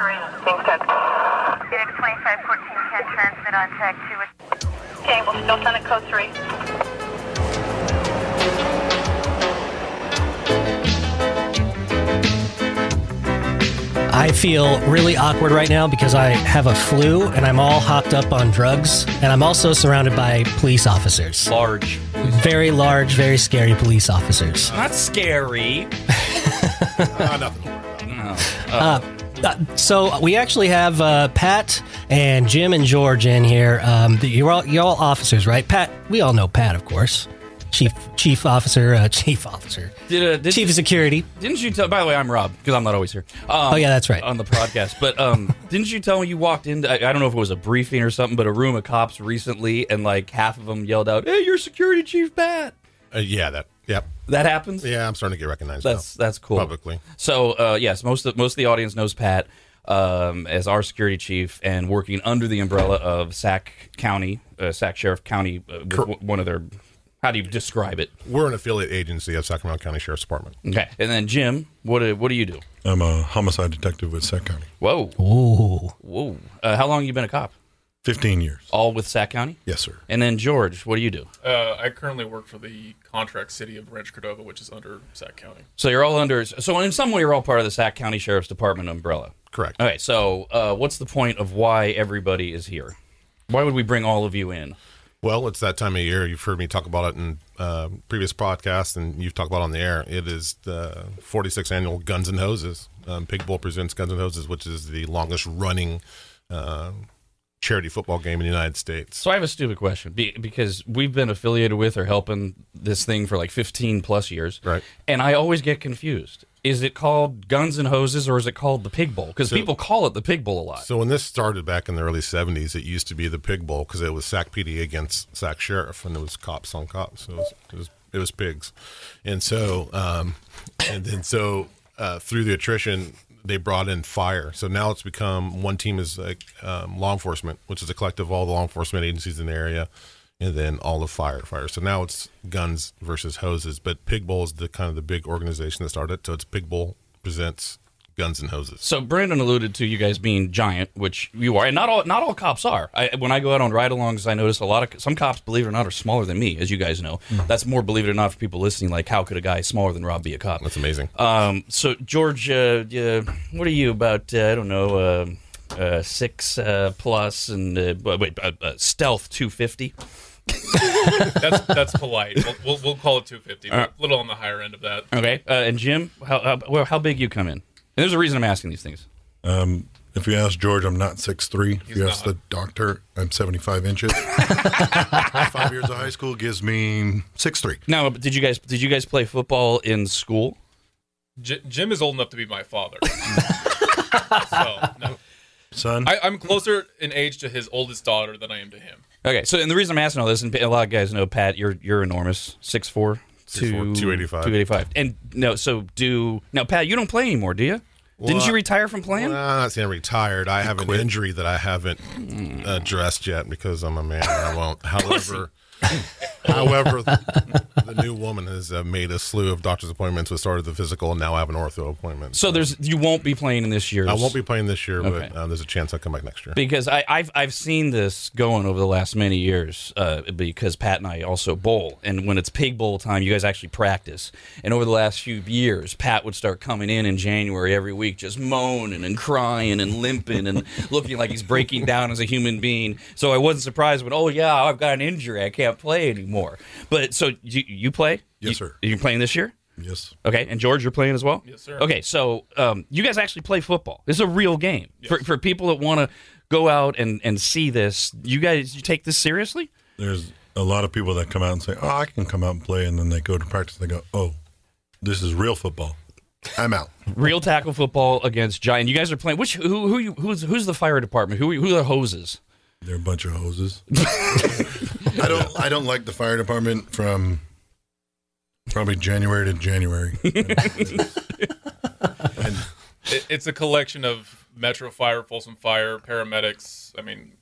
Kings 10. Phoenix 2514 can transmit on tag 2. Okay, we'll still send it code 3. I feel really awkward right now because I have a flu and I'm all hopped up on drugs, and I'm also surrounded by police officers. Large. Very large, very scary police officers. Not scary. Uh, nothing. to worry about. Uh, so we actually have uh, Pat and Jim and George in here. Um, you're all you're all officers, right? Pat, we all know Pat, of course. Chief chief officer, uh, chief officer, Did, uh, did chief of security. Didn't you tell? By the way, I'm Rob because I'm not always here. Um, Oh, yeah, that's right. On the podcast, but um, didn't you tell me you walked into? I, I don't know if it was a briefing or something, but a room of cops recently, and like half of them yelled out, "Hey, you're security chief, Pat." Uh, yeah, that. Yep. That happens. Yeah, I'm starting to get recognized. That's now, that's cool. publicly. So uh, yes, most of most of the audience knows Pat um, as our security chief and working under the umbrella of Sac County, uh, Sac Sheriff County, uh, with w- one of their. How do you describe it? We're an affiliate agency of Sacramento County Sheriff's Department. Okay, and then Jim, what do, what do you do? I'm a homicide detective with Sac County. Whoa, Ooh, whoa! Uh, how long you been a cop? 15 years. All with Sac County? Yes, sir. And then George, what do you do? Uh, I currently work for the contract city of Rancho Cordova, which is under Sac County. So you're all under. So in some way, you're all part of the Sac County Sheriff's Department umbrella. Correct. Okay. So uh, what's the point of why everybody is here? Why would we bring all of you in? Well, it's that time of year. You've heard me talk about it in uh, previous podcasts, and you've talked about it on the air. It is the 46th annual Guns and Hoses. Um, Pig Bowl presents Guns and Hoses, which is the longest running uh, charity football game in the United States. So I have a stupid question be, because we've been affiliated with or helping this thing for like 15 plus years, Right. And I always get confused. Is it called Guns and Hoses or is it called the Pig Bowl? Because So- people call it the Pig Bowl a lot. So when this started back in the early 70s, it used to be the Pig Bowl because it was Sac PD against Sac Sheriff, and it was cops on cops. So it was it was, it was pigs, and so um, and then so uh, through the attrition, they brought in fire. So now it's become one team is like um, law enforcement, which is a collective of all the law enforcement agencies in the area, and then all of firefighters. So now it's guns versus hoses. But Pig Bowl is the kind of the big organization that started. So it's Pig Bowl presents guns and hoses. So Brandon alluded to you guys being giant, which you are, and not all not all cops are. I, when I go out on ride-alongs, I notice a lot of some cops, believe it or not, are smaller than me, as you guys know. That's more, believe it or not, for people listening. Like, how could a guy smaller than Rob be a cop? That's amazing. Um, so George, uh, uh, what are you about? Uh, I don't know, uh, uh, six uh, plus, and uh, wait, uh, uh, stealth two fifty. That's that's polite. We'll, we'll, we'll call it 250, but a little on the higher end of that. Okay, uh, and Jim, how, how well, how big you come in? And there's a reason I'm asking these things. Um, if you ask George, I'm not 6'3. If He's you ask not. the doctor, I'm 75 inches. Five years of high school gives me 6'3. Now, did you guys did you guys play football in school? J- Jim is old enough to be my father. so no. Son, I, I'm closer in age to his oldest daughter than I am to him. Okay, so and the reason I'm asking all this, and a lot of guys know, Pat, you're you're enormous, 6'4", 6'4", 2, 285. 285. And no, so do now, Pat, you don't play anymore, do you? Didn't you retire from playing? Well, I'm not saying retired. I have an injury that I haven't addressed yet because I'm a man and I won't. However, however, the new woman has uh, made a slew of doctor's appointments. We started the physical, and now I have an ortho appointment. so there's you won't be playing in this year. I won't be playing this year, Okay. but uh, there's a chance I'll come back next year. because I, I've I've seen this going over the last many years. Uh, because Pat and I also bowl, and when it's pig bowl time, you guys actually practice. And over the last few years, Pat would start coming in in January every week, just moaning and crying and limping and looking like he's breaking down as a human being. So I wasn't surprised when, oh yeah, I've got an injury, I can't play anymore. But so you you play? Yes, You- sir. You're playing this year? yes. Okay, and George, you're playing as well. Yes, sir. Okay, so um, you guys actually play football. This is a real game for for people that want to go out and and see this. You guys, you take this seriously? There's a lot of people that come out and say, oh, I can come out and play. And then they go to practice. They go, oh, this is real football. I'm out. Real tackle football against giant. You guys are playing. Which who who you, who's who's the fire department? Who who are the hoses? They're a bunch of hoses. I don't. I don't like the fire department from probably January to January. and It, it's a collection of Metro Fire, Folsom Fire, paramedics. I mean,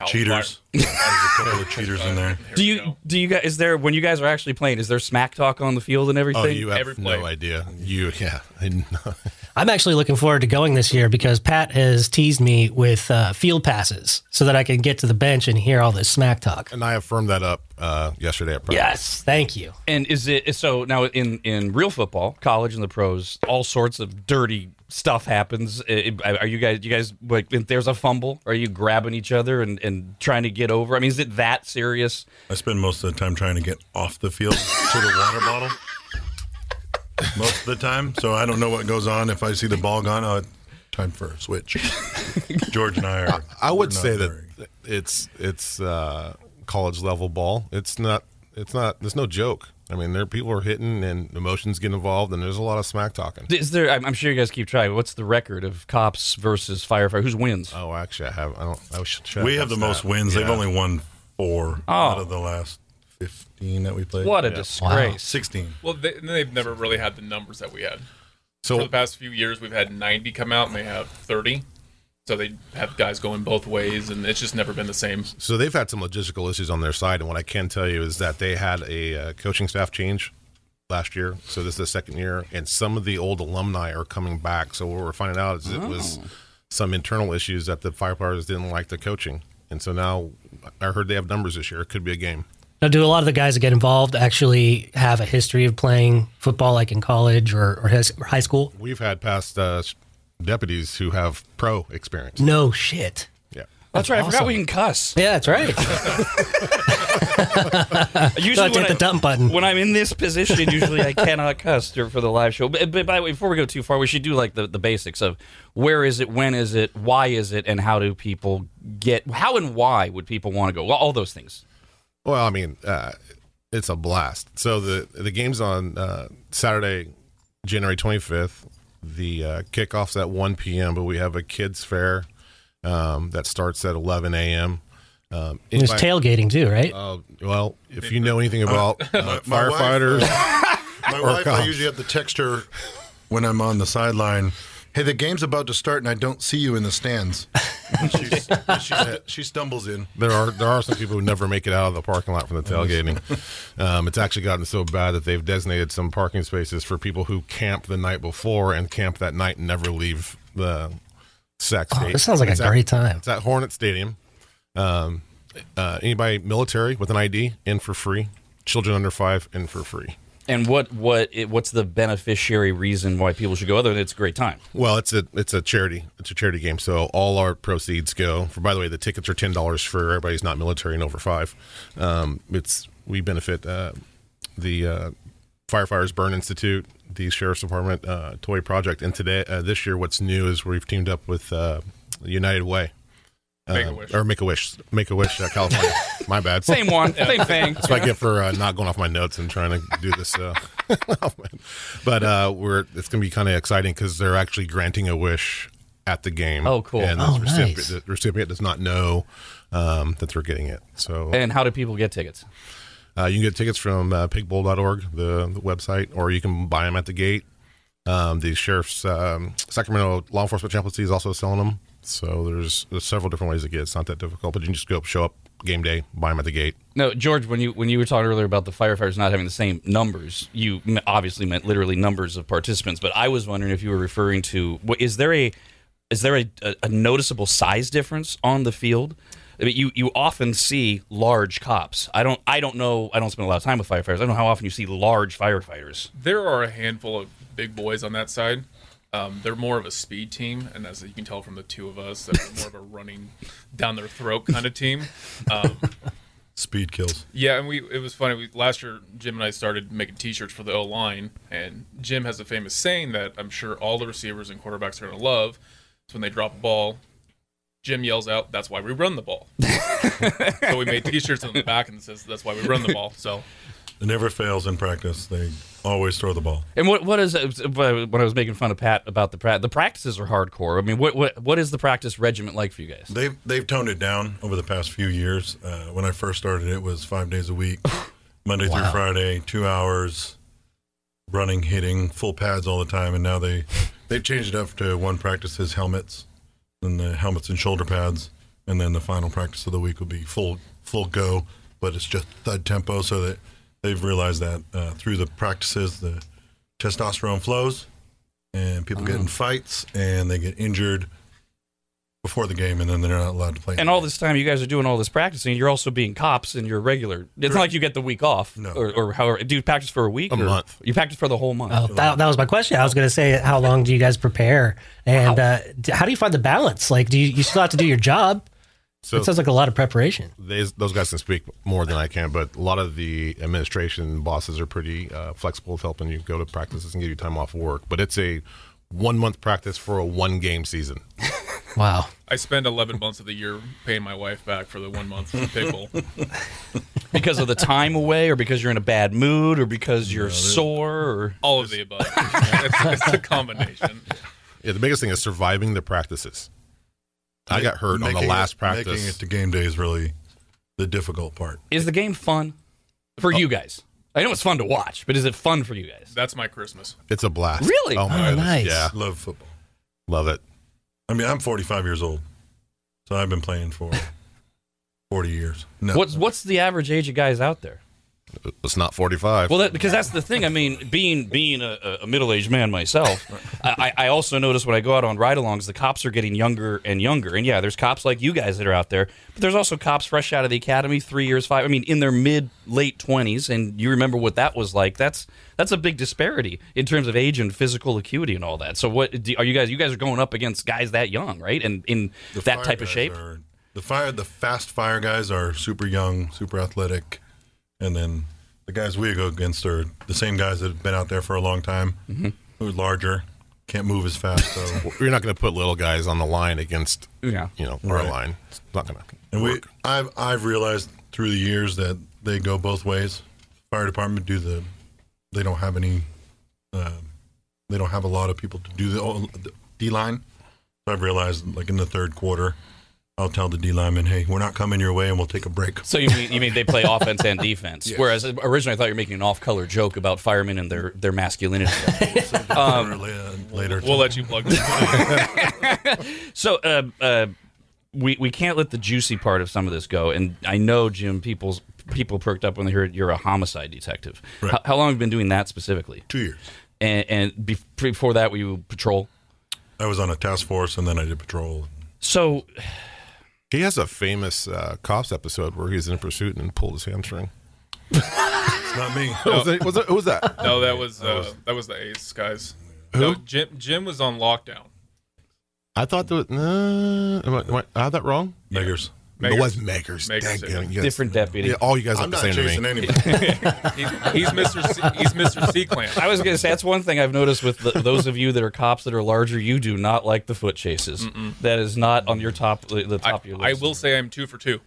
Cal cheaters. Fire. There's a couple of cheaters in there. Do you do you guys is there when you guys are actually playing? Is there smack talk on the field and oh, everything? Oh, you have Every no player. idea. You, yeah. I, know. I'm actually looking forward to going this year because Pat has teased me with uh, field passes so that I can get to the bench and hear all this smack talk. And I affirmed that up uh, yesterday at practice. Yes, thank you. And is it so now in in real football, college and the pros, all sorts of dirty stuff happens. Are you guys you guys like if there's a fumble, are you grabbing each other and and trying to get over? I mean, is it that serious? I spend most of the time trying to get off the field to the water bottle. Most of the time, so I don't know what goes on. If I see the ball gone, oh, time for a switch. George and I are. I would say that very- it's it's uh, college level ball. It's not. It's not. There's no joke. I mean, there people are hitting and emotions get involved, and there's a lot of smack talking. Is there? I'm I'm sure you guys keep track. What's the record of cops versus firefighters? Who's wins? Oh, actually, I have. I don't. I should check we have the most stat. wins. They've only won four Oh. out of the last fifteen that we played. What a Yeah. disgrace! Sixteen. Well, they, they've never really had the numbers that we had. So For So the past few years, we've had 90 come out, and they have 30. So they have guys going both ways, and it's just never been the same. So they've had some logistical issues on their side, and what I can tell you is that they had a uh, coaching staff change last year. So this is the second year, and some of the old alumni are coming back. So what we're finding out is it was some internal issues that the firefighters didn't like the coaching, and so now I heard they have numbers this year. It could be a game. Now, do a lot of the guys that get involved actually have a history of playing football, like in college or, or high school? We've had past uh, deputies who have pro experience. No shit. Yeah. That's right. I forgot we can cuss. Yeah, that's right. Usually Don't when hit the I- dump button. when I'm in this position, usually I cannot cuss for the live show. But, but by the way, before we go too far, we should do like the, the basics of where is it, when is it, why is it, and how do people get, how and why would people want to go? Well, all those things. Well, I mean, uh, it's a blast. So the the game's on uh, Saturday, January 25th. The uh, kickoff's at 1 p.m., but we have a kids fair um, that starts at 11 a.m. Um, There's anybody- tailgating too, right? uh, well, if you know anything about uh, my wife- firefighters, My wife, I usually have to text her when I'm on the sideline. Hey, the game's about to start, and I don't see you in the stands. She's, she, she stumbles in. there are there are some people who never make it out of the parking lot from the tailgating. Um, it's actually gotten so bad that they've designated some parking spaces for people who camp the night before and camp that night and never leave the Sac Oh, State. this sounds like It's a at- great time. It's at Hornet Stadium. Um, uh, anybody military with an ID in for free. Children under five in for free. And what what what's the beneficiary reason why people should go? Other than it's a great time. Well, it's a it's a charity. It's a charity game. So all our proceeds go. For by the way, the tickets are ten dollars for everybody who's not military and over five. Um, it's we benefit uh, the uh, firefighters burn institute, the sheriff's department uh, toy project, and today uh, this year what's new is we've teamed up with uh, United Way. Make a Uh, wish. or Make a Wish, Make a Wish, uh, California. My bad. Same one, same thing. That's what I get for uh, not going off my notes and trying to do this. Uh, but uh, we're it's going to be kind of exciting because they're actually granting a wish at the game. Oh, cool. And Oh, the, recipient, nice. the recipient does not know um, that they're getting it. So And how do people get tickets? uh, you can get tickets from uh, pigbowl.org, the, the website, or you can buy them at the gate. Um, the sheriff's um, Sacramento Law Enforcement Chaplaincy is also selling them. So there's, there's several different ways to get. it. It's not that difficult, but you can just go up, show up game day, buy them at the gate. No, George, when you when you were talking earlier about the firefighters not having the same numbers, you obviously meant literally numbers of participants. But I was wondering if you were referring to what- is there a is there a, a, a noticeable size difference on the field? I mean, you you often see large cops. I don't I don't know. I don't spend a lot of time with firefighters. I don't know how often you see large firefighters. There are a handful of big boys on that side. Um, they're more of a speed team, and as you can tell from the two of us, that we're more of a running down their throat kind of team. Um, Speed kills. yeah, and we it was funny. We, last year, Jim and I started making T-shirts for the O line, and Jim has a famous saying that I'm sure all the receivers and quarterbacks are going to love. So when they drop a ball, Jim yells out, "That's why we run the ball." so we made T-shirts on the back and it says, "That's why we run the ball." So It never fails in practice. They always throw the ball. And what what is when I was making fun of Pat about the pra- the practices are hardcore. I mean, what what what is the practice regiment like for you guys? They've they've toned it down over the past few years. Uh, when I first started, it was five days a week, Monday through Friday, two hours, running, hitting, full pads all the time. And now they they've changed it up to one practice is helmets, then the helmets and shoulder pads, and then the final practice of the week will be full full go, but it's just thud tempo. So that they've realized that uh, through the practices, the testosterone flows, and people Oh. get in fights and they get injured before the game, and then they're not allowed to play. And all this time, you guys are doing all this practicing. You're also being cops, and you're regular. It's not like you get the week off, No. or, or however. Do you practice for a week? A or- month. You practice for the whole month. Oh, that, that was my question. I was going to say, how long do you guys prepare, and uh, how do you find the balance? Like, do you, you still have to do your job? So It sounds like a lot of preparation. they, those guys can speak more than I can, but a lot of the administration bosses are pretty uh, flexible with helping you go to practices and give you time off work. But it's a one month practice for a one game season. Wow. I spend 11 months of the year paying my wife back for the one month of pig bowl. because of the time away, or because you're in a bad mood, or because you're sore, or All of the above. it's, it's a combination. Yeah, the biggest thing is surviving the practices. I got hurt on the last it, practice. Making it to game day is really the difficult part. is the game fun for uh, you guys? I know it's fun to watch, but is it fun for you guys? That's my Christmas. it's a blast. Really? Oh my Oh, nice. Yeah, Love football. love it. I mean, I'm 45 years old, so I've been playing for 40 years. No, What's what's the average age of guys out there? It's not 45. Well, that, because that's the thing. I mean, being being a, a middle aged man myself, I, I also notice when I go out on ride-alongs, the cops are getting younger and younger. And yeah, there's cops like you guys that are out there, but there's also cops fresh out of the academy, three years, five. I mean, in their mid late twenties, and you remember what that was like. That's that's a big disparity in terms of age and physical acuity and all that. So, what do, are you guys? You guys are going up against guys that young, right? And in The that type of shape. are- the fire, the fast fire guys are super young, super athletic, and then the guys we go against are the same guys that have been out there for a long time, Mm-hmm. who are larger, can't move as fast. So, You're not going to put little guys on the line against Yeah. you know our Right. line. It's not going to. and we, I've I've realized through the years that they go both ways. Fire department do the, they don't have any, uh, they don't have a lot of people to do the, the D line. So I've realized, like in the third quarter, I'll tell the D lineman, "Hey, we're not coming your way, and we'll take a break." So you mean you mean they play offense and defense? Whereas originally I thought you were making an off-color joke about firemen and their their masculinity. La- later, We'll let you plug this. so uh, uh, we we can't let the juicy part of some of this go. And I know Jim, people's people perked up when they heard you're a homicide detective. Right. How, how long have you been doing that specifically? two years. And, and bef- before that, were you patrol? I was on a task force, and then I did patrol. So He has a famous uh, cops episode where he's in pursuit and pulled his hamstring. It's not me. Was, it, was it, who was that? No, that was uh, that was the Ace guys. No, Jim Jim was on lockdown. I thought that. Was, uh, am I, am I, I had that wrong. Beggars. It was Makers. Makers, Dang, yeah. you guys- different deputy. Yeah, all you guys I'm look not the same chasing to me. anybody. He's, he's Mr. C, he's Mr. C Clan. I was going to say that's one thing I've noticed with the, those of you that are cops that are larger. You do not like the foot chases. That is not on your top the the I, top of your list. I will say I'm two for two.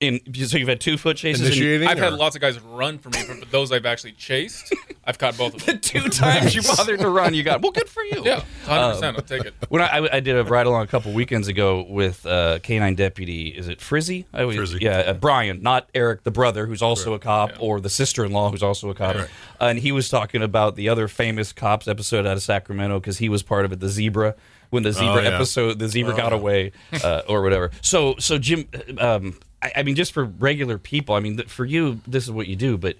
In so you've had two foot chases. Initiating. I've had lots of guys run from me, but those I've actually chased, I've caught both of them. the two times you bothered to run. You got well. Good for you. Yeah, 100. percent I'll take it. When I, I did a ride along a couple weekends ago with uh, canine deputy, is it Frizzy? I always, Frizzy. Yeah, uh, Brian, not Eric, the brother, who's also a cop, Yeah. or the sister-in-law, who's also a cop. Right. and he was talking about the other famous cops episode out of Sacramento because he was part of it, the zebra. When the zebra yeah. episode, the zebra got away, uh, or whatever. So, so Jim, um, I, I mean, just for regular people, I mean, th- for you, this is what you do, but.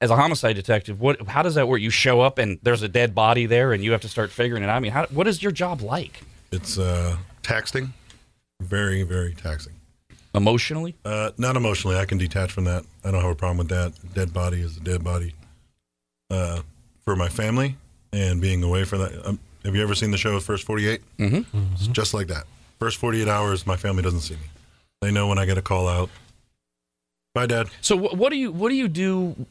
As a homicide detective, what how does that work? You show up and there's a dead body there, and you have to start figuring it out. I mean, how, what is your job like? It's uh, taxing, very, very taxing. Emotionally? Uh, not emotionally. I can detach from that. I don't have a problem with that. Dead body is a dead body. Uh, for my family and being away from that. Um, have you ever seen the show First 48? Mm-hmm. It's just like that. First 48 hours, my family doesn't see me. They know when I get a call out. Bye, Dad. So wh- what do you what do you do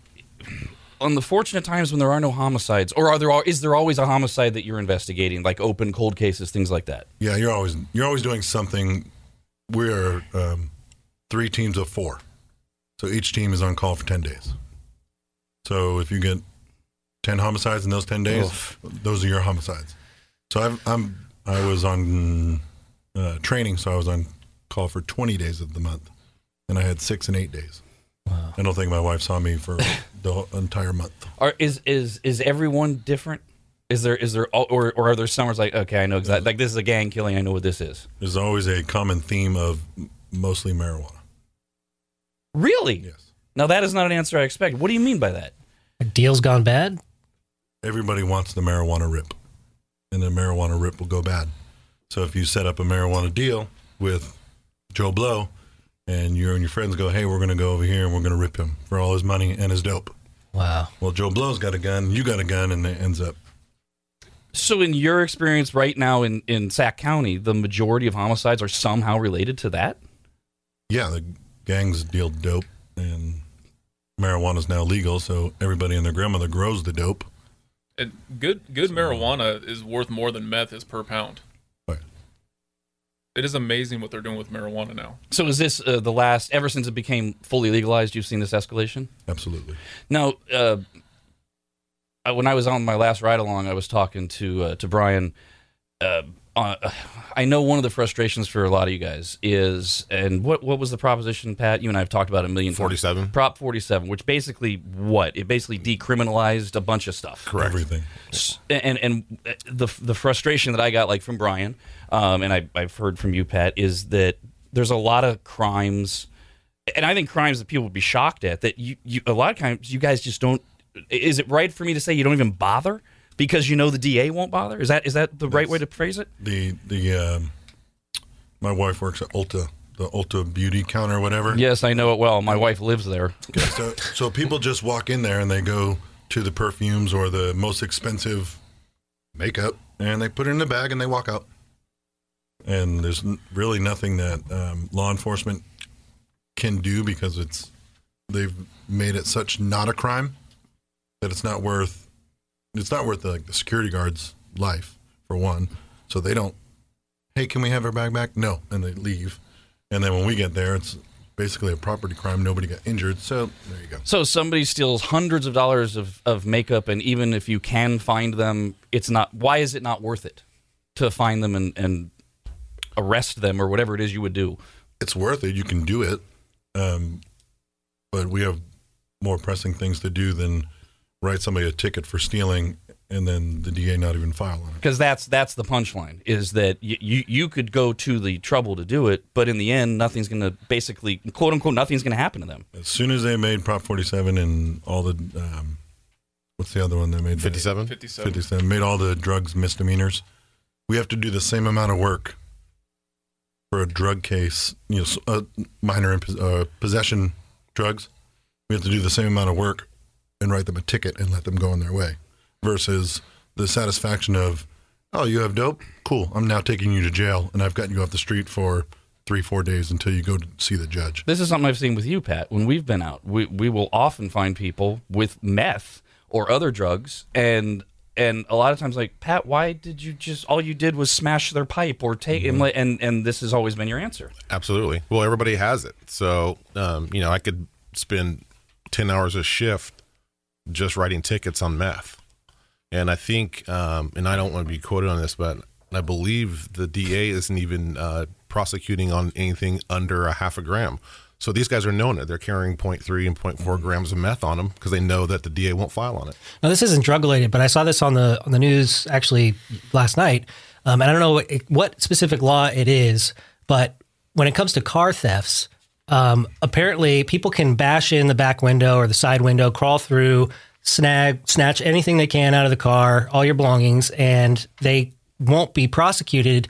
on the fortunate times when there are no homicides, or are there is there always a homicide that you're investigating, like open cold cases, things like that? Yeah, you're always you're always doing something. We're um, three teams of four, so each team is on call for ten days. So if you get ten homicides in those ten days, Oof. those are your homicides. So I've, I'm I was on uh, training, so I was on call for twenty days of the month, and I had six and eight days. I don't think my wife saw me for the entire month. Are is is is everyone different? Is there is there al- or or are there some where it's like okay, I know exactly like this is a gang killing, I know what this is. There's always a common theme of mostly marijuana. Really? Yes. Now that is not an answer I expect. What do you mean by that? A deal's gone bad. Everybody wants the marijuana rip. and the marijuana rip will go bad. So if you set up a marijuana deal with Joe Blow, and you and your friends go, "Hey, we're going to go over here and we're going to rip him for all his money and his dope." Wow. Well, Joe Blow's got a gun, you got a gun, and it ends up So, in your experience right now in, in Sac County, the majority of homicides are somehow related to that? yeah, the gangs deal dope, and marijuana's now legal, so everybody and their grandmother grows the dope. And good good marijuana is worth more than meth is per pound. Right. It is amazing what they're doing with marijuana now. So, is this uh, the last, ever since it became fully legalized, you've seen this escalation? Absolutely. Now, uh, I- when I was on my last ride along, I was talking to uh, to Brian. Uh, uh, I know one of the frustrations for a lot of you guys is, and what what was the proposition, Pat? You and I have talked about it a million 47. Prop forty seven, which basically what it basically decriminalized a bunch of stuff. Correct. Everything. and and the the frustration that I got like from Brian, um, and I, I've heard from you, Pat, is that there's a lot of crimes, and I think crimes that people would be shocked at that you, you a lot of times you guys just don't. Is it right for me to say you don't even bother because you know the DA won't bother? Is that is that the right way to phrase it? The the um, my wife works at Ulta, the Ulta beauty counter, or whatever. Yes, I know it well. My wife lives there. Okay, so so people just walk in there and they go to the perfumes or the most expensive makeup and they put it in the bag and they walk out. And there's really nothing that um, law enforcement can do because it's they've made it such not a crime that it's not worth it's not worth the, like the security guard's life for one. So they don't. Hey, can we have our bag back? No, and they leave. And then when we get there, it's basically a property crime. Nobody got injured. So there you go. So somebody steals hundreds of dollars of, of makeup, and even if you can find them, it's not. Why is it not worth it to find them and, and arrest them or whatever it is you would do? It's worth it. You can do it. Um, but we have more pressing things to do than write somebody a ticket for stealing and then the DA not even file on it. because that's that's the punchline is that y- you you could go to the trouble to do it, but in the end, nothing's going to basically quote unquote nothing's going to happen to them. As soon as they made Prop 47 and all the, um, what's the other one they made? 57? 57. 57 made all the drugs misdemeanors. We have to do the same amount of work for a drug case, you know, uh, minor in, uh, possession drugs. We have to do the same amount of work and write them a ticket and let them go on their way versus the satisfaction of, oh, you have dope? Cool. I'm now taking you to jail and I've gotten you off the street for three, four days until you go to see the judge. This is something I've seen with you, Pat. When we've been out, we we will often find people with meth or other drugs, and and a lot of times like Pat, why did you just all you did was smash their pipe or take and let- and and this has always been your answer. Absolutely. Well, everybody has it. So, um, you know, I could spend 10 hours a shift just writing tickets on meth. And I think, um, and I don't want to be quoted on this, but I believe the DA isn't even uh, prosecuting on anything under a half a gram. So these guys are known it. They're carrying 0.3 and 0.4 grams of meth on them because they know that the DA won't file on it. Now this isn't drug related, but I saw this on the on the news actually last night, um, and I don't know what, what specific law it is, but when it comes to car thefts, um, apparently people can bash in the back window or the side window, crawl through, snag, snatch anything they can out of the car, all your belongings, and they won't be prosecuted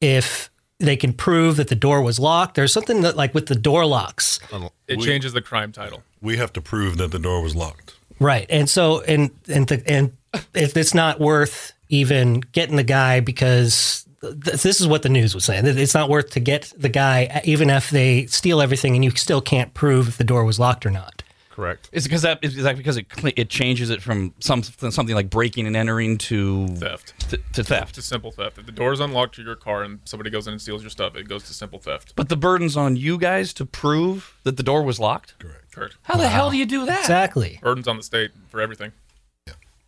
if they can prove that the door was locked. There's something that like with the door locks. It changes the crime title. We have to prove that the door was locked. Right. And so and and the, and if it's not worth even getting the guy because th- this is what the news was saying. It's not worth to get the guy even if they steal everything and you still can't prove if the door was locked or not. Correct. Is because that is that because it cl- it changes it from some something like breaking and entering to Theft. to, to theft. To simple theft. If the door is unlocked to your car and somebody goes in and steals your stuff, it goes to simple theft. But the burden's on you guys to prove that the door was locked. Correct. Correct. How the hell do you do that? Exactly. Burden's on the state for everything.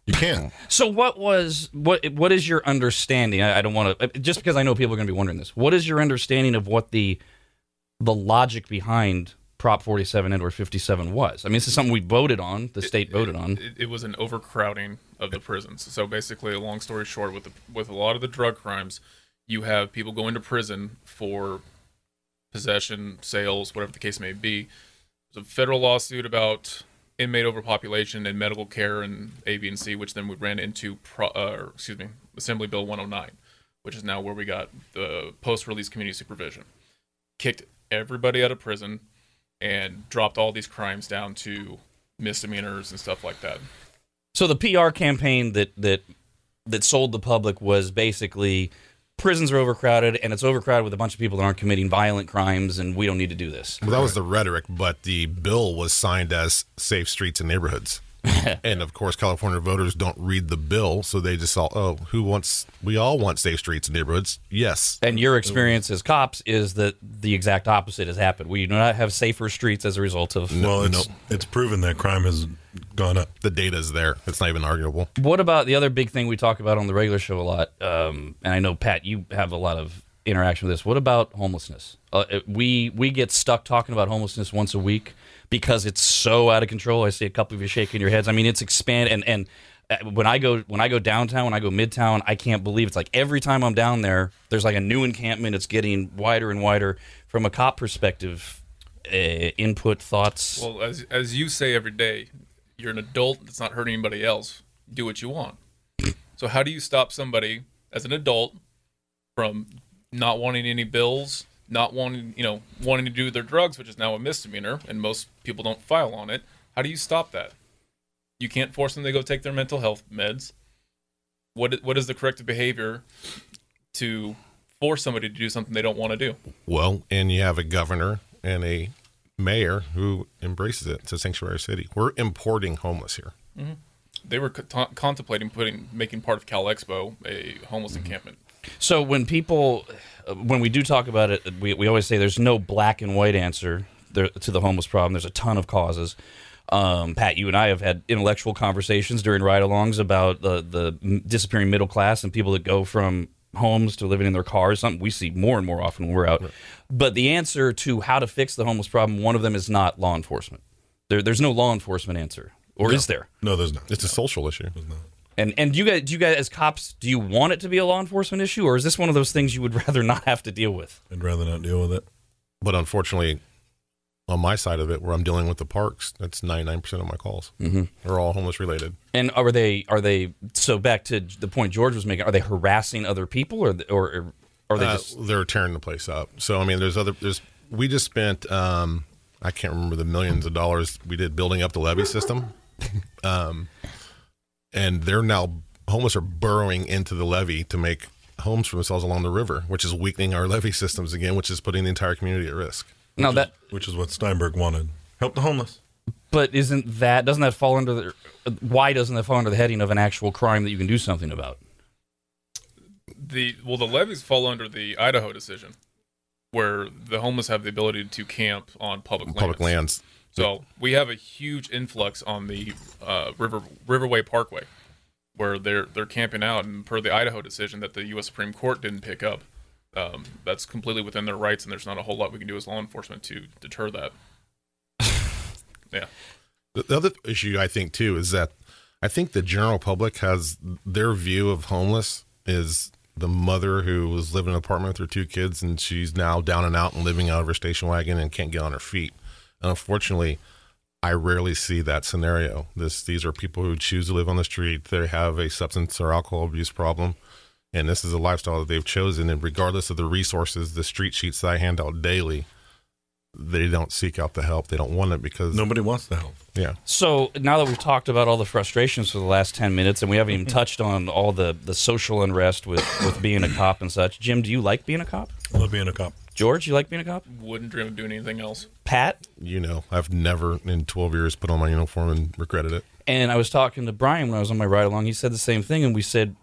You can. So what was what what is your understanding? I, I don't want to uh, just because I know people are going to be wondering this. What is your understanding of what the the logic behind Prop 47 and or 57 was? I mean, this is something we voted on. The state voted on. It, it was an overcrowding of the prisons. So basically, a long story short, with the, with a lot of the drug crimes, you have people going to prison for possession, sales, whatever the case may be. There's a federal lawsuit about inmate overpopulation and medical care and A, B, and C, which then we ran into, pro, uh, excuse me, Assembly Bill 109, which is now where we got the post-release community supervision. Kicked everybody out of prison and dropped all these crimes down to misdemeanors and stuff like that. So the PR campaign that that that sold the public was basically prisons are overcrowded and it's overcrowded with a bunch of people that aren't committing violent crimes and we don't need to do this. Well, that was the rhetoric, but the bill was signed as safe streets and neighborhoods. and of course, California voters don't read the bill, so they just all, oh, who wants? We all want safe streets and neighborhoods. Yes, And your experience as cops is that the exact opposite has happened. We do not have safer streets as a result of well, it's it's proven that crime has gone up. the data is there. It's not even arguable. What about the other big thing we talk about on the regular show a lot? Um, and I know Pat, you have a lot of interaction with this. What about homelessness? Uh, we we get stuck talking about homelessness once a week because it's so out of control. I see a couple of you shaking your heads. I mean, it's expand and and uh, when I go when I go downtown, when I go midtown, I can't believe it's like every time I'm down there, there's like a new encampment. It's getting wider and wider. From a cop perspective, uh, input thoughts. Well, as as you say every day, you're an adult that's not hurting anybody else. Do what you want. So how do you stop somebody as an adult from not wanting any bills, not wanting, you know, wanting to do their drugs, which is now a misdemeanor, and most people don't file on it? How do you stop that? You can't force them to go take their mental health meds. What what is the corrective behavior to force somebody to do something they don't want to do? Well, and you have a governor and a mayor who embraces it. It's a sanctuary city. We're importing homeless here. Mm-hmm. They were co- contemplating putting making part of Cal Expo a homeless mm-hmm. encampment. So when people, uh, when we do talk about it, we, we always say there's no black and white answer there, to the homeless problem. There's a ton of causes. Um, Pat, you and I have had intellectual conversations during ride-alongs about the the disappearing middle class and people that go from homes to living in their cars. Something we see more and more often when we're out. But the answer to how to fix the homeless problem, one of them is not law enforcement. There, there's no law enforcement answer, or is there? No, there's not. It's a social issue. And and you guys, do you guys as cops, do you want it to be a law enforcement issue, or is this one of those things you would rather not have to deal with? I'd rather not deal with it. But unfortunately, on my side of it, where I'm dealing with the parks, that's 99% of my calls. Mm-hmm. They're all homeless related. And are they are they so back to the point George was making? Are they harassing other people, or or are they Uh, just they're tearing the place up. So I mean, there's other. There's we just spent. Um, I can't remember the millions of dollars we did building up the levee system, um, and they're now homeless are burrowing into the levee to make homes for themselves along the river, which is weakening our levee systems again, which is putting the entire community at risk. now that? Which is what Steinberg wanted. Help the homeless. But isn't that doesn't that fall under the? Why doesn't that fall under the heading of an actual crime that you can do something about? The well, the levees fall under the Idaho decision, where the homeless have the ability to camp on public lands. Public lands. So we have a huge influx on the uh, River Riverway Parkway, where they're they're camping out, and per the Idaho decision that the U.S. Supreme Court didn't pick up, um, that's completely within their rights, and there's not a whole lot we can do as law enforcement to deter that. yeah. The, the other issue I think too is that I think the general public has their view of homeless is the mother who was living in an apartment with her two kids and she's now down and out and living out of her station wagon and can't get on her feet. And unfortunately, I rarely see that scenario. This these are people who choose to live on the street. They have a substance or alcohol abuse problem. And this is a lifestyle that they've chosen. And regardless of the resources, the street sheets that I hand out daily, they don't seek out the help. They don't want it because Nobody wants the help. yeah. So now that we've talked about all the frustrations for the last ten minutes, and we haven't even touched on all the the social unrest with with being a cop and such, Jim, do you like being a cop? I love being a cop. George, you like being a cop? Wouldn't dream of doing anything else. Pat, you know, I've never in 12 years put on my uniform and regretted it. And I was talking to Brian when I was on my ride along. He said the same thing, and we said,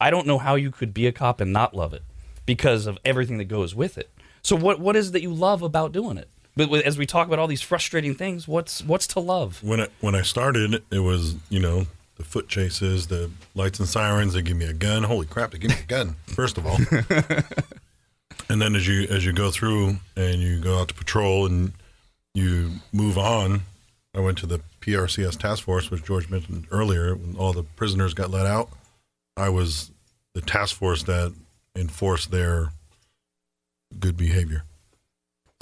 "I don't know how you could be a cop and not love it because of everything that goes with it." So, what what is it that you love about doing it? But as we talk about all these frustrating things, what's what's to love? When I when I started, it was you know the foot chases, the lights and sirens. They give me a gun. Holy crap! They give me a gun. First of all, and then as you as you go through and you go out to patrol and you move on, I went to the PRCS task force, which George mentioned earlier. When all the prisoners got let out, I was the task force that enforced their good behavior.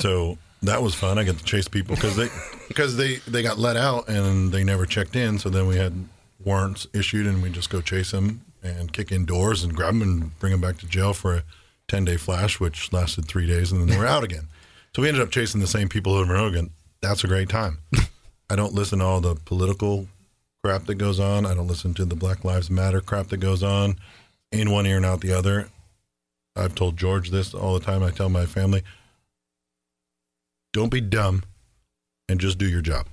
So that was fun. I got to chase people because they because they they got let out and they never checked in. So then we had warrants issued, and we just go chase them and kick in doors and grab them and bring them back to jail for a ten day flash, which lasted three days, and then they were out again. So we ended up chasing the same people over and over again. That's a great time. I don't listen to all the political crap that goes on. I don't listen to the Black Lives Matter crap that goes on in one ear and out the other. I've told George this all the time. I tell my family, don't be dumb and just do your job.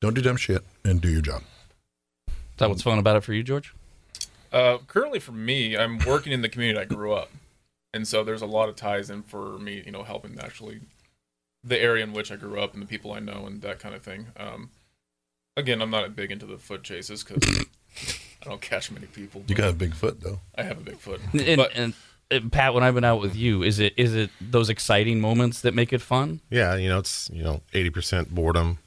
Don't do dumb shit and do your job. Is that what's fun about it for you, George? Uh, currently, for me, I'm working in the community I grew up, and so there's a lot of ties in for me, you know, helping actually the area in which I grew up and the people I know and that kind of thing. Um, again, I'm not big into the foot chases because I don't catch many people. You got a big foot though. I have a big foot, And, but and, and Pat, when I've been out with you, is it is it those exciting moments that make it fun? Yeah, you know, it's you know eighty percent boredom,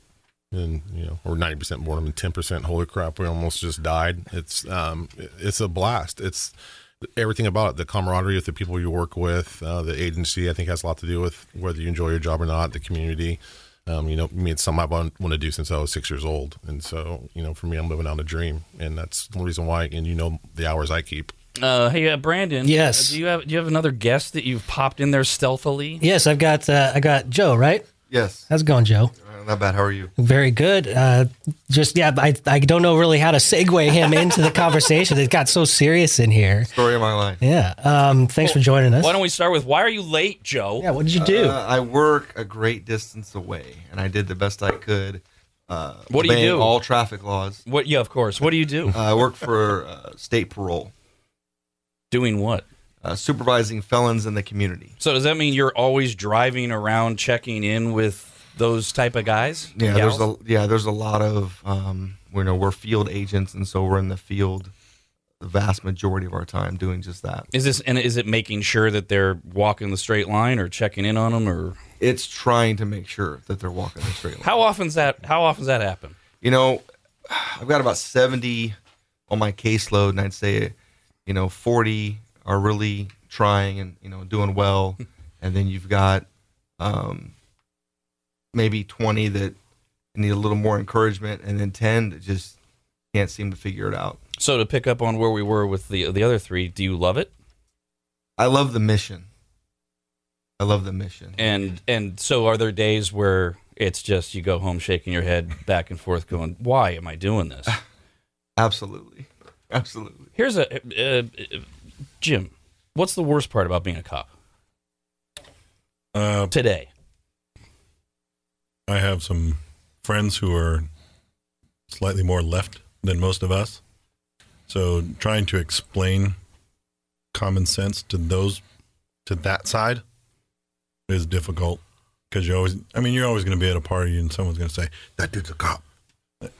and you know, or ninety percent boredom, and ten percent holy crap, we almost just died. It's um, it's a blast. It's everything about it. The camaraderie with the people you work with, uh, the agency, I think has a lot to do with whether you enjoy your job or not. The community, um, you know, I mean, it's something I've wanted to do since I was six years old, and so you know, for me, I'm living out a dream, and that's the reason why. And you know, the hours I keep. Uh, hey, uh, Brandon. Yes. uh, do you have do you have another guest that you've popped in there stealthily? Yes, I've got uh, I got Joe. Right? Yes. How's it going, Joe? Uh, not bad. How are you? Very good. Uh, just yeah, I I don't know really how to segue him into the conversation. It got so serious in here. Story of my life. Yeah. Um. Thanks for joining us. Why don't we start with why are you late, Joe? yeah. What did you do? Uh, I work a great distance away, and I did the best I could. Uh, What do you do? All traffic laws. What? Yeah, of course. What do you do? Uh, I work for uh, state parole, Doing what? uh, supervising felons in the community. So does that mean you're always driving around checking in with those type of guys? Yeah, Gals? there's a yeah, there's a lot of um, you know we're field agents, and so we're in the field the vast majority of our time doing just that. Is this and is it making sure that they're walking the straight line or checking in on them or It's trying to make sure that they're walking the straight line. how often's that? How often's that happen? you know, I've got about 70 on my caseload, and I'd say, you know, 40 are really trying and, you know, doing well. and then you've got um, maybe 20 that need a little more encouragement, and then 10 that just can't seem to figure it out. So to pick up on where we were with the the other three, do you love it? I love the mission. I love the mission. And and so are there days where it's just you go home shaking your head back and forth, going, "Why am I doing this?" Absolutely. Absolutely. Here's a uh, uh, Jim. What's the worst part about being a cop Uh, today? I have some friends who are slightly more left than most of us. So trying to explain common sense to those to that side is difficult because you always I mean you're always going to be at a party and someone's going to say that dude's a cop.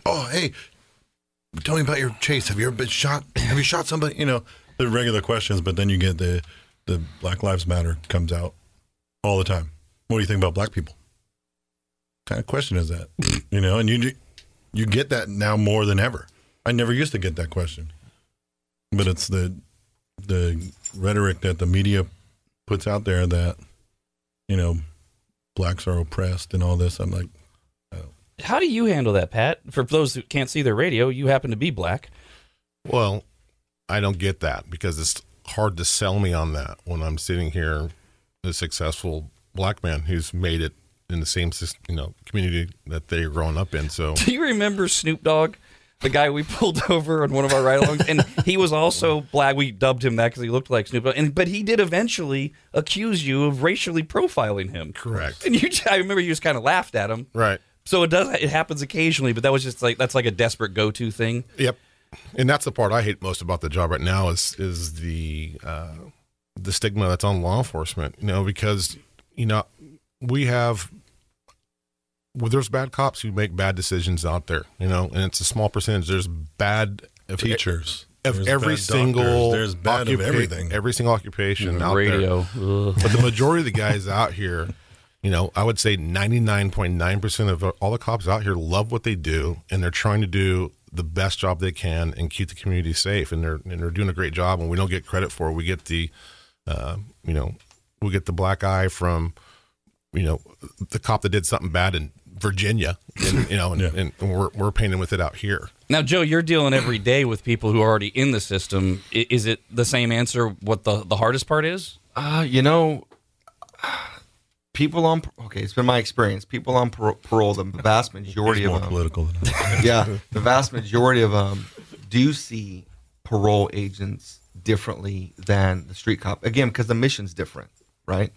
Oh, hey, tell me about your chase. Have you ever been shot? Have you shot somebody? You know, the regular questions, but then you get the the Black Lives Matter comes out all the time. What do you think about black people? kind of question is that? You know, and you you get that now more than ever. I never used to get that question, but it's the the rhetoric that the media puts out there that you know blacks are oppressed and all this. I'm like, How do you handle that, Pat? For those who can't see their radio, you happen to be black. Well, I don't get that because it's hard to sell me on that when I'm sitting here, a successful black man who's made it in the same you know community that they're growing up in. So Do you remember Snoop Dogg, the guy we pulled over on one of our ride-alongs, and he was also black. We dubbed him that because he looked like Snoop and but he did eventually accuse you of racially profiling him. correct, And you, I remember you just kind of laughed at him. right? So it does. It happens occasionally, but that was just like that's like a desperate go-to thing. Yep. And that's the part I hate most about the job right now is is the uh, the stigma that's on law enforcement. You know, because you know we have well, there's bad cops who make bad decisions out there. You know, and it's a small percentage. There's bad of teachers of There's every bad single doctors, there's bad of everything. every single occupation out there. Radio. Ugh. But the majority of the guys out here, you know, I would say 99.9% of all the cops out here love what they do and they're trying to do the best job they can and keep the community safe and they're and they're doing a great job and we don't get credit for it. We get the uh, you know, we get the black eye from you know, the cop that did something bad in Virginia, and you know, and, Yeah. and we're we're painting with it out here. Now, Joe, you're dealing every day with people who are already in the system. Is it the same answer? What the the hardest part is? Uh, you know, people on okay, it's been my experience. People on par- parole, the vast majority of more them, political than yeah, the vast majority of them do see parole agents differently than the street cop. Again, because the mission's different, right?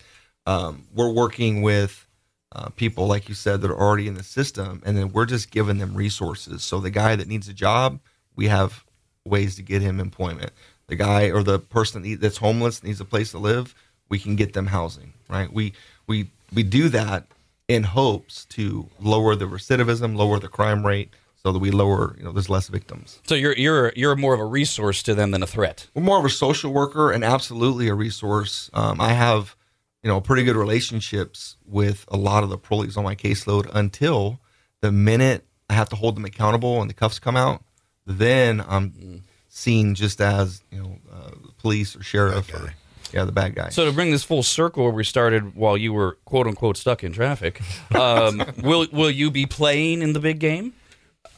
Um, we're working with uh, people, like you said, that are already in the system, and then we're just giving them resources. So the guy that needs a job, we have ways to get him employment. The guy or the person that's homeless needs a place to live, we can get them housing, right? We we we do that in hopes to lower the recidivism, lower the crime rate, so that we lower, you know, there's less victims. So you're you're you're more of a resource to them than a threat. We're more of a social worker and absolutely a resource. Um, I have, you know, pretty good relationships with a lot of the parolees on my caseload until the minute I have to hold them accountable and the cuffs come out, then I'm seen just as, you know, uh, police or sheriff or, yeah, the bad guy. So to bring this full circle, where we started while you were quote unquote stuck in traffic, um, will will you be playing in the big game?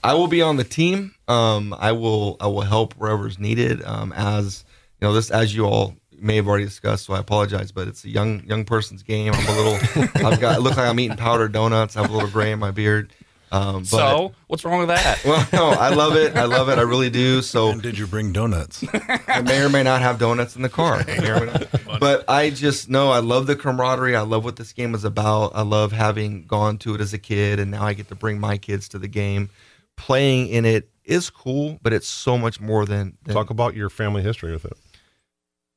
I will be on the team. Um, I will I will help wherever's needed. Um, as you know, this as you all may have already discussed, so I apologize, but it's a young young person's game. I'm a little. I've got. I look like I'm eating powdered donuts. I have a little gray in my beard. Um, but, so what's wrong with that? well, no, I love it. I love it. I really do. So And did you bring donuts? I may or may not have donuts in the car. I may or may not. But I just know I love the camaraderie. I love what this game is about. I love having gone to it as a kid, and now I get to bring my kids to the game. Playing in it is cool, but it's so much more than, than Talk about your family history with it.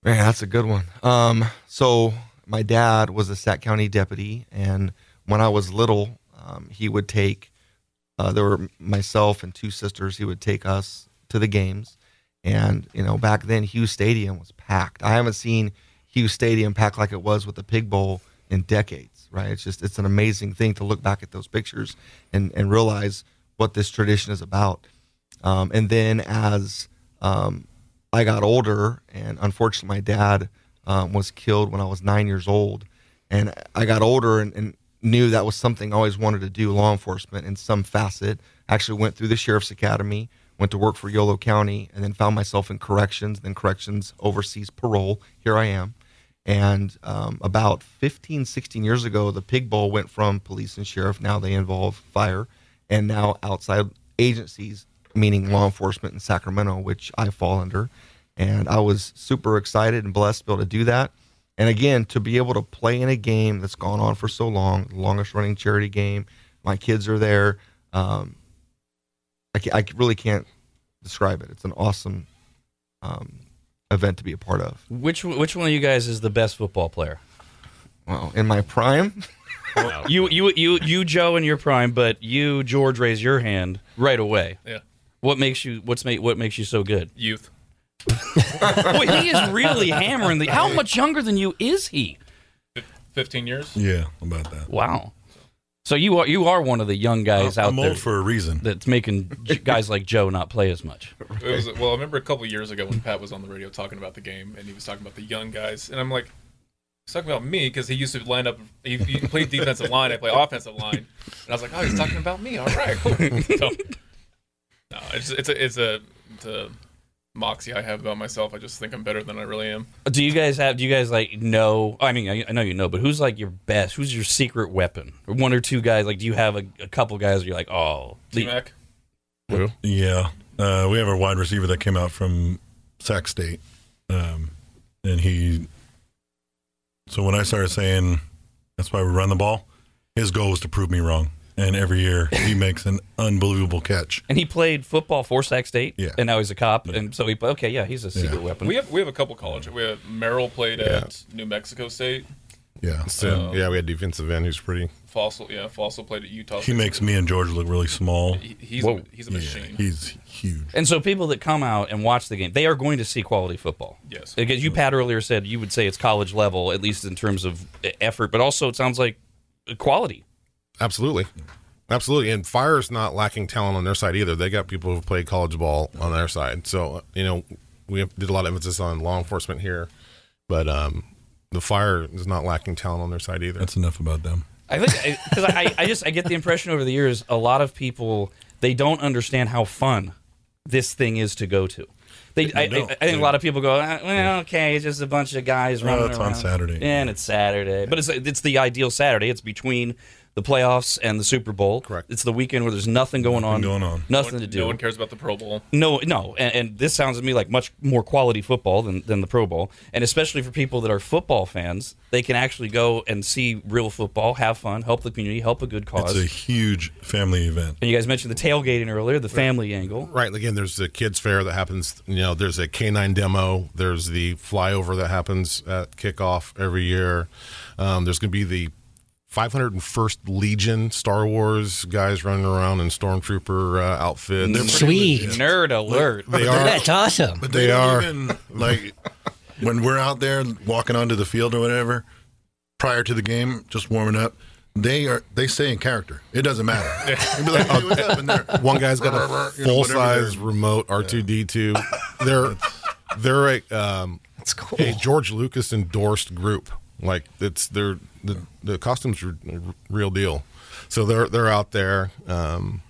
Man, that's a good one. Um, so my dad was a Sac County deputy, and when I was little, um, he would take. Uh, there were myself and two sisters. He would take us to the games, and you know, back then Hughes Stadium was packed. I haven't seen Hughes Stadium packed like it was with the Pig Bowl in decades. Right? It's just it's an amazing thing to look back at those pictures and and realize what this tradition is about. Um, and then as um, I got older, and unfortunately, my dad um, was killed when I was nine years old. And I got older and, and knew that was something I always wanted to do law enforcement in some facet. Actually, went through the sheriff's academy, went to work for Yolo County, and then found myself in corrections. Then corrections overseas parole. Here I am. And um, about 15, 16 years ago, the Pig Bowl went from police and sheriff. Now they involve fire, and now outside agencies, meaning law enforcement in Sacramento, which I fall under. And I was super excited and blessed to be able to do that. And again, to be able to play in a game that's gone on for so long, the longest running charity game, my kids are there. Um, I, ca- I really can't describe it. It's an awesome um, event to be a part of. Which which one of you guys is the best football player? Well, In my prime, You you you you Joe in your prime, but you George raise your hand right away. Yeah. What makes you what's make what makes you so good? Youth. Well, he is really hammering the. How much younger than you is he? 15 years. yeah, about that. Wow. So you are you are one of the young guys out I'm there old for a reason. that's making guys like Joe not play as much. It was well. I remember a couple years ago when Pat was on the radio talking about the game, and he was talking about the young guys, and I'm like, he's talking about me because he used to line up. He, he played defensive line. I play offensive line, and I was like, oh, he's talking about me. All right, cool. So, no, it's it's a it's a, it's a moxie I have about myself. I just think I'm better than I really am. Do you guys have? Do you guys like know? I mean, I, I know you know, but who's like your best? Who's your secret weapon? Or one or two guys? Like, do you have a, a couple guys? Where you're like, oh, T the- Mac. Yeah, uh, we have a wide receiver that came out from Sac State, um, and he. So when I started saying that's why we run the ball, his goal was to prove me wrong, and every year he makes an unbelievable catch. and he played football for Sac State. Yeah. and now he's a cop, and so he. Okay, yeah, he's a secret Yeah. weapon. We have we have a couple college. We have Merrill played at New Mexico State. Yeah, So Uh, yeah, we had defensive end who's pretty. Fossil, yeah, Fossil played at Utah. he makes me and George look really small. He, he's Whoa. a, he's a Yeah, machine. he's huge. and so people that come out and watch the game, they are going to see quality football. Yes. Because you, Pat, earlier said you would say it's college level, at least in terms of effort, but also it sounds like quality. Absolutely. Absolutely. And Fire's not lacking talent on their side either. They got people who've played college ball on their side. So, you know, we have, did a lot of emphasis on law enforcement here. But um, the fire is not lacking talent on their side either. That's enough about them. I think because I, I just I get the impression over the years a lot of people they don't understand how fun this thing is to go to. They, I, I, don't. I think a lot of people go, "Ah, well, okay, it's just a bunch of guys Well, running it's on. Saturday. and it's Saturday, but it's it's the ideal Saturday. It's between the playoffs and the Super Bowl. Correct. It's the weekend where there's nothing going on. going on. Nothing to do. No one cares about the Pro Bowl. No, no, and, and this sounds to me like much more quality football than, than the Pro Bowl, and especially for people that are football fans, they can actually go and see real football, have fun, help the community, help a good cause. It's a huge family event. and you guys mentioned the tailgating earlier, the family angle. Right. Again, there's the kids fair that happens. You know, there's a canine demo. There's the flyover that happens at kickoff every year. Um, there's going to be the 501st Legion Star Wars guys running around in stormtrooper uh, outfits. Sweet. Nerd alert. They are. That's awesome. But They they, are. even like when we're out there walking onto the field or whatever prior to the game, just warming up. They are they stay in character. It doesn't matter. Be like, hey, what's up in there? One guy's got a You know, full size remote R two D two. They're they're a um, That's cool. a George Lucas endorsed group. Like it's they're the the costumes are a real deal. So they're they're out there, um,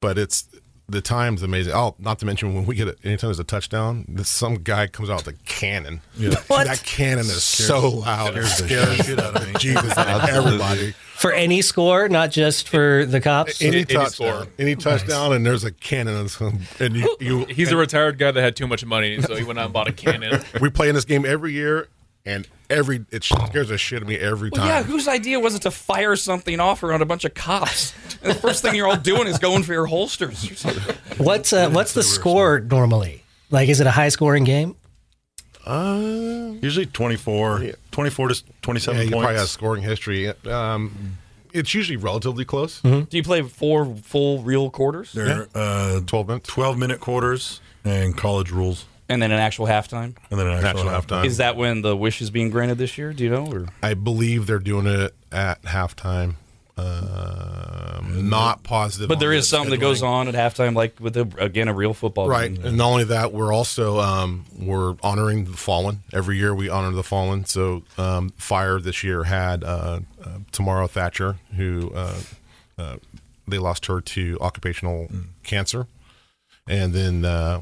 but it's the time's amazing. Oh, not to mention when we get it, anytime there's a touchdown, this, some guy comes out with a cannon. Yeah. What? That cannon is so loud. It Scares the shit out of me. Jesus everybody. For any score, not just for the cops. Any, any touchdown, score. any touchdown, and there's a cannon, and you, you He's a retired guy that had too much money, so he went out and bought a cannon. we play in this game every year, and every it scares the shit out of me every Well, time. yeah, whose idea was it to fire something off around a bunch of cops? And the first thing you're all doing is going for your holsters. What's uh, what's the score normally? Like, is it a high scoring game? Uh, Usually 24, 24 to 27 yeah, you points. probably have scoring history. Um, it's usually relatively close. Do you play four full real quarters They're uh, 12 minutes. 12 minute quarters and college rules, and then an actual halftime? and then an actual, Actual halftime. halftime. Is that when the wish is being granted this year? Do you know? Or I believe they're doing it at halftime. Um, not positive, but there is on is something that goes on at halftime, like with a, again a real football Right, game. and not only that, we're also um, we're honoring the fallen. Every year we honor the fallen. So um, Fire this year had uh, uh, Tamara Thatcher, who uh, uh, they lost her to occupational cancer, and then uh,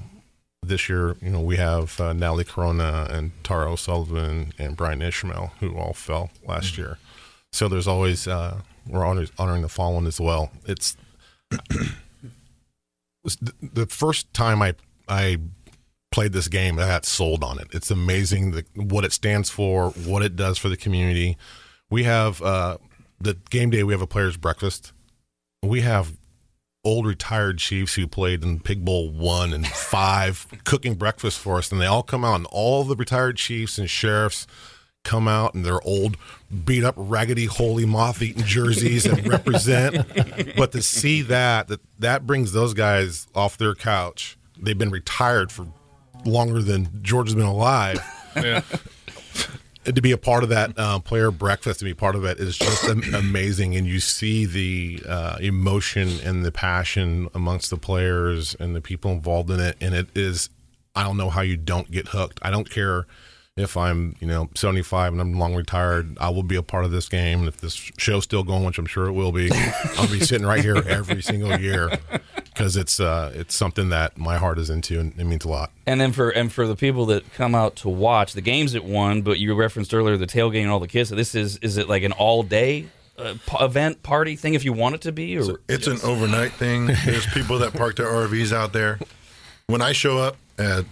this year, you know, we have uh, Natalie Corona and Tara O'Sullivan and Brian Ishmael, who all fell last year. So there's always uh, we're honors, honoring the fallen as well. It's the first time I I played this game, I got sold on it. It's amazing the, what it stands for, what it does for the community. We have uh, the game day. We have a players' breakfast. We have old retired chiefs who played in Pig Bowl one and five cooking breakfast for us, and they all come out, and all the retired chiefs and sheriffs come out in their old beat up raggedy holy moth eaten jerseys and represent. But to see that that that brings those guys off their couch. They've been retired for longer than george has been alive. Yeah. to be a part of that uh, player breakfast to be part of it is just amazing. And you see the uh, emotion and the passion amongst the players and the people involved in it. And it is i don't know how you don't get hooked. I don't care if i'm you know 75 and i'm long retired i will be a part of this game. And if this show's still going which i'm sure it will be i'll be sitting right here every single year because it's uh it's something that my heart is into and it means a lot And then for and for the people that come out to watch the games at one, but you referenced earlier the tailgate and all the kids. So this is is it like an all day uh, p- event party thing if you want it to be, or It's an overnight thing. There's people that park their RVs out there. When I show up at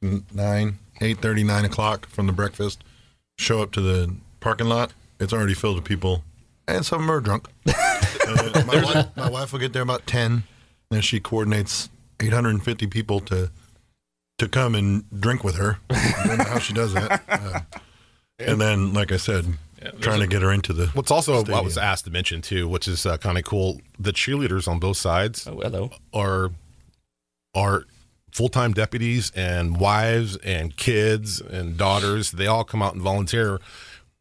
nine, eight thirty, nine o'clock from the breakfast, show up to the parking lot, it's already filled with people, and some of them are drunk. Uh, my, wife, my wife will get there about ten, and she coordinates 850 people to to come and drink with her. I don't know how she does that. Uh, and then, like I said, Yeah, trying to get her into the. What's also I was asked to mention too, which is uh, kind of cool. The cheerleaders on both sides oh, hello. are are full time deputies and wives and kids and daughters. They all come out and volunteer.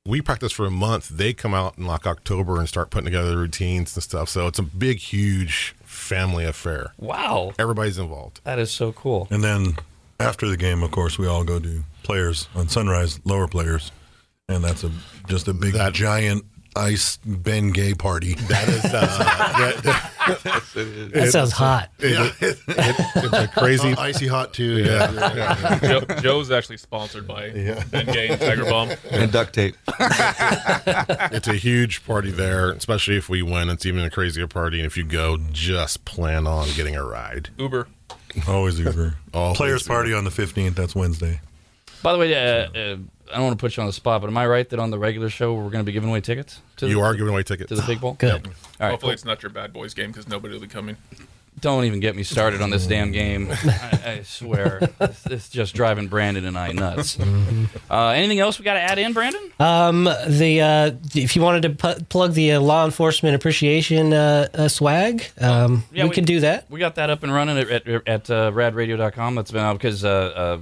We practice for a month. They come out in like October and start putting together routines and stuff. So it's a big, huge family affair. Wow, Everybody's involved. that is so cool. And then after the game, of course, we all go to players on Sunrise, lower players, and that's a just a big That- giant ice Ben Gay party. That is uh, that, That sounds hot. it- it- it's a crazy. icy hot too. Yeah. yeah. Joe, Joe's actually sponsored by Ben Gay and Tiger Balm. and duct tape. It's a huge party there, especially if we win. It's even a crazier party. And if you go, just plan on getting a ride. Uber. Always Uber. Always Players Uber. party on the fifteenth. That's Wednesday. By the way, uh, uh, I don't want to put you on the spot, but am I right that on the regular show we're going to be giving away tickets to You the, are giving away tickets. to the Pig Bowl? Good. All right, Hopefully, it's not your bad boys game because nobody will be coming. Don't even get me started on this damn game. I, I swear, it's, it's just driving Brandon and I nuts. Uh, anything else we got to add in, Brandon? Um, the uh, if you wanted to pu- plug the uh, law enforcement appreciation uh, uh, swag, um, Yeah, we, we- can do that. We got that up and running at, at, at uh, radradio.com. That's been out because uh, uh, uh,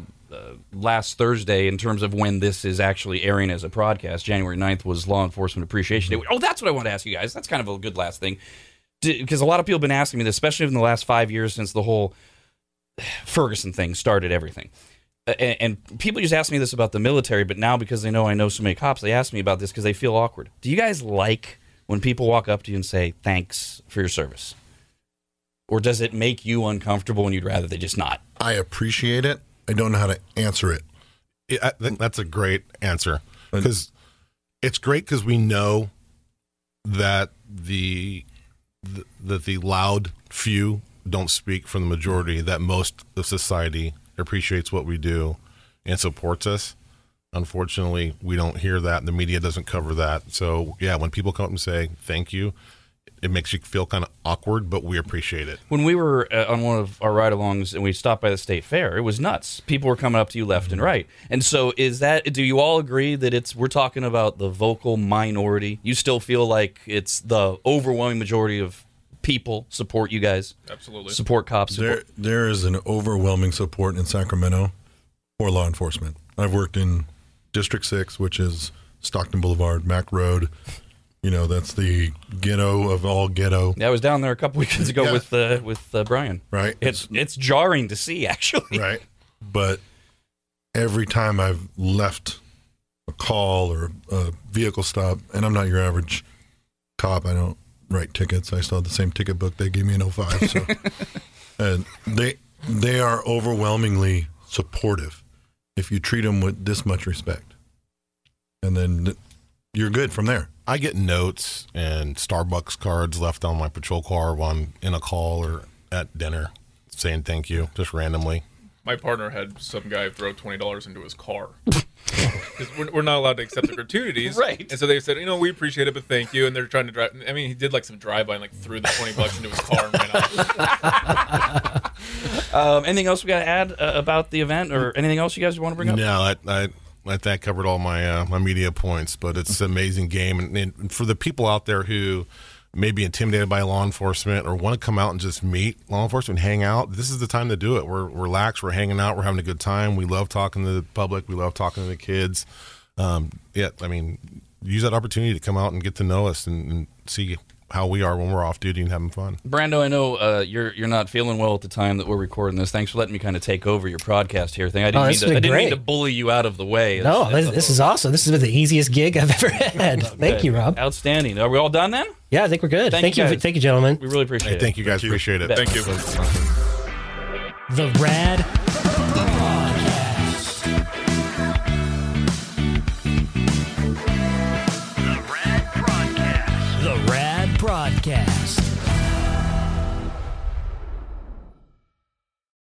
last Thursday, in terms of when this is actually airing as a broadcast, January 9th was Law Enforcement Appreciation Day. Mm-hmm. Oh, that's what I want to ask you guys. That's kind of a good last thing. Because a lot of people have been asking me this, especially in the last five years since the whole Ferguson thing started everything. And, and people just ask me this about the military, but now because they know I know so many cops, they ask me about this because they feel awkward. Do you guys like when people walk up to you and say, thanks for your service? Or does it make you uncomfortable and you'd rather they just not? I appreciate it. I don't know how to answer it. Yeah, I think that's a great answer because it's great because we know that the, the that the loud few don't speak for the majority. That most of society appreciates what we do and supports us. Unfortunately, we don't hear that. The media doesn't cover that. So yeah, when people come up and say thank you, it makes you feel kind of awkward, but we appreciate it. When we were uh, on one of our ride alongs and we stopped by the state fair, it was nuts. People were coming up to you left and right. And so is that do you all agree that it's we're talking about the vocal minority? You still feel like it's the overwhelming majority of people support you guys? Absolutely. Support cops. There, there is an overwhelming support in Sacramento for law enforcement. I've worked in District Six, which is Stockton Boulevard, Mack Road. You know, that's the ghetto of all ghetto, Yeah, I was down there a couple weekends ago Yeah. with uh, with uh, Brian. right? It's it's jarring to see actually. right. But every time I've left a call or a vehicle stop, and I'm not your average cop, I don't write tickets. I still have the same ticket book they gave me in 05. So, and they they are overwhelmingly supportive if you treat them with this much respect, and then you're good from there. I get notes and Starbucks cards left on my patrol car while I'm in a call or at dinner saying thank you just randomly. My partner had some guy throw twenty dollars into his car because we're, we're not allowed to accept the gratuities, Right. And so they said, you know, we appreciate it, but thank you. And they're trying to drive. I mean, he did like some drive by and like threw the twenty bucks into his car and ran off. Um, anything else we got to add uh, about the event or anything else you guys want to bring up? No, I, I, Think I covered all my uh, my media points, but it's an amazing game, and, and for the people out there who may be intimidated by law enforcement or want to come out and just meet law enforcement, hang out. This is the time to do it. We're, we're relaxed, we're hanging out, we're having a good time. We love talking to the public, we love talking to the kids. Um, yeah, I mean, use that opportunity to come out and get to know us and, and see how we are when we're off duty and having fun. Brando, I know uh, you're you're not feeling well at the time that we're recording this. Thanks for letting me kind of take over your broadcast here thing. I didn't, Oh, mean, to, I didn't mean great. to bully you out of the way. No, That's- this, this is awesome. This has been the easiest gig I've ever had. Thank Good. you, Rob. Outstanding. Are we all done then? Yeah, I think we're good. Thank Thank, you, you, thank you, gentlemen. We really appreciate Hey, it. thank you guys, you. appreciate it. Thank you. The Rad